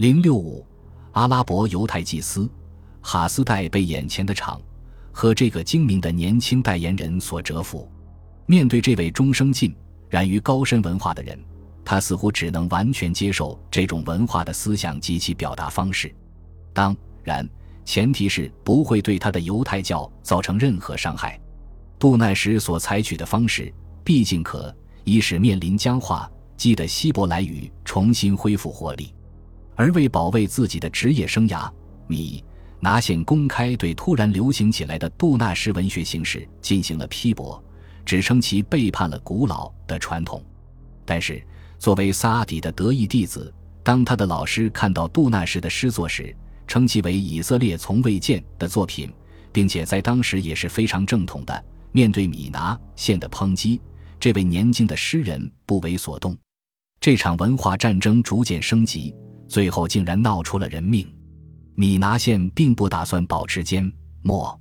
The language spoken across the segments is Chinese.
零六五，阿拉伯犹太祭司哈斯代被眼前的场和这个精明的年轻代言人所折服。面对这位终生浸染于高深文化的人，他似乎只能完全接受这种文化的思想及其表达方式。当然，前提是不会对他的犹太教造成任何伤害。杜奈什所采取的方式，毕竟可一是面临僵化，激得希伯来语重新恢复活力；而为保卫自己的职业生涯，米拿现公开对突然流行起来的杜纳什文学形式进行了批驳，指称其背叛了古老的传统。但是，作为萨阿底的得意弟子，当他的老师看到杜纳什的诗作时，称其为以色列从未见的作品，并且在当时也是非常正统的。面对米拿县的抨击，这位年轻的诗人不为所动。这场文化战争逐渐升级，最后竟然闹出了人命。米拿县并不打算保持缄默，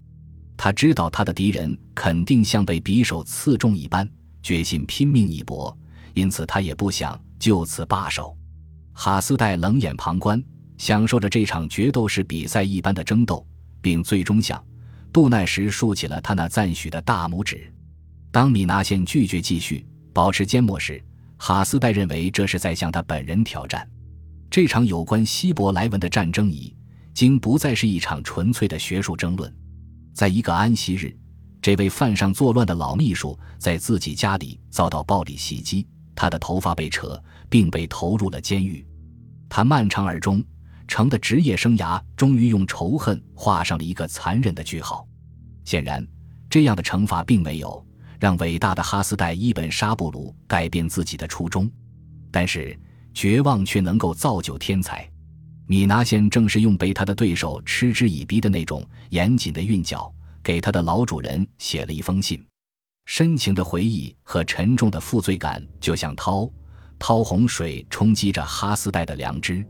他知道他的敌人肯定像被匕首刺中一般，决心拼命一搏，因此他也不想就此罢手。哈斯代冷眼旁观，享受着这场决斗式比赛一般的争斗，并最终向。杜奈什竖起了他那赞许的大拇指。当米拿县拒绝继续保持缄默时，哈斯代认为这是在向他本人挑战。这场有关希伯来文的战争已经不再是一场纯粹的学术争论。在一个安息日，这位犯上作乱的老秘书在自己家里遭到暴力袭击，他的头发被扯，并被投入了监狱。他漫长而终。成的职业生涯终于用仇恨画上了一个残忍的句号。显然，这样的惩罚并没有让伟大的哈斯代伊本沙布鲁改变自己的初衷。但是，绝望却能够造就天才。米拿先正是用被他的对手嗤之以鼻的那种严谨的韵脚，给他的老主人写了一封信。深情的回忆和沉重的负罪感，就像滔滔洪水冲击着哈斯代的良知。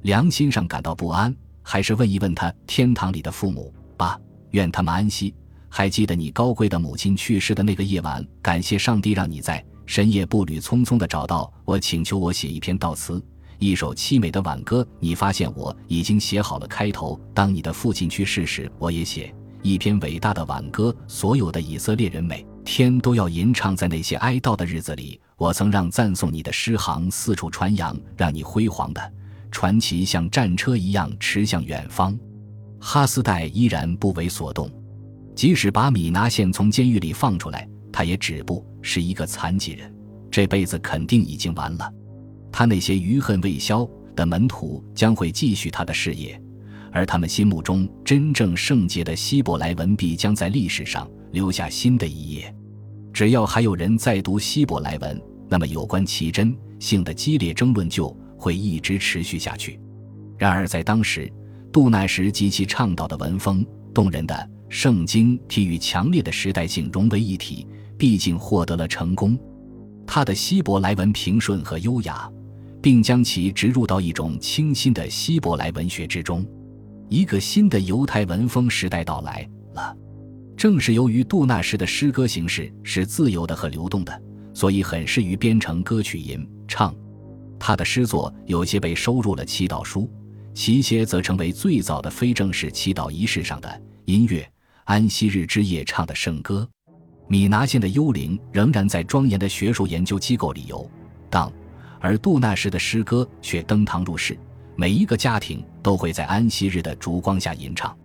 良心上感到不安，还是问一问他天堂里的父母吧，愿他们安息。还记得你高贵的母亲去世的那个夜晚，感谢上帝让你在深夜步履匆匆地找到我，请求我写一篇悼词，一首凄美的挽歌。你发现我已经写好了开头。当你的父亲去世时，我也写一篇伟大的挽歌。所有的以色列人每天都要吟唱，在那些哀悼的日子里，我曾让赞颂你的诗行四处传扬，让你辉煌的。传奇像战车一样驰向远方，哈斯代依然不为所动。即使把米拿县从监狱里放出来，他也止步，是一个残疾人，这辈子肯定已经完了。他那些余恨未消的门徒将会继续他的事业，而他们心目中真正圣洁的希伯来文必将在历史上留下新的一页。只要还有人在读希伯来文，那么有关其真性的激烈争论就。会一直持续下去。然而，在当时，杜奈什及其倡导的文风、动人的圣经体与强烈的时代性融为一体，毕竟获得了成功。他的希伯来文平顺和优雅，并将其植入到一种清新的希伯来文学之中。一个新的犹太文风时代到来了。正是由于杜纳什的诗歌形式是自由的和流动的，所以很适于编成歌曲吟唱。他的诗作有些被收入了祈祷书，其些则成为最早的非正式祈祷仪式上的音乐。安息日之夜唱的圣歌，米拿县的幽灵仍然在庄严的学术研究机构里游荡，而杜纳什的诗歌却登堂入室，每一个家庭都会在安息日的烛光下吟唱。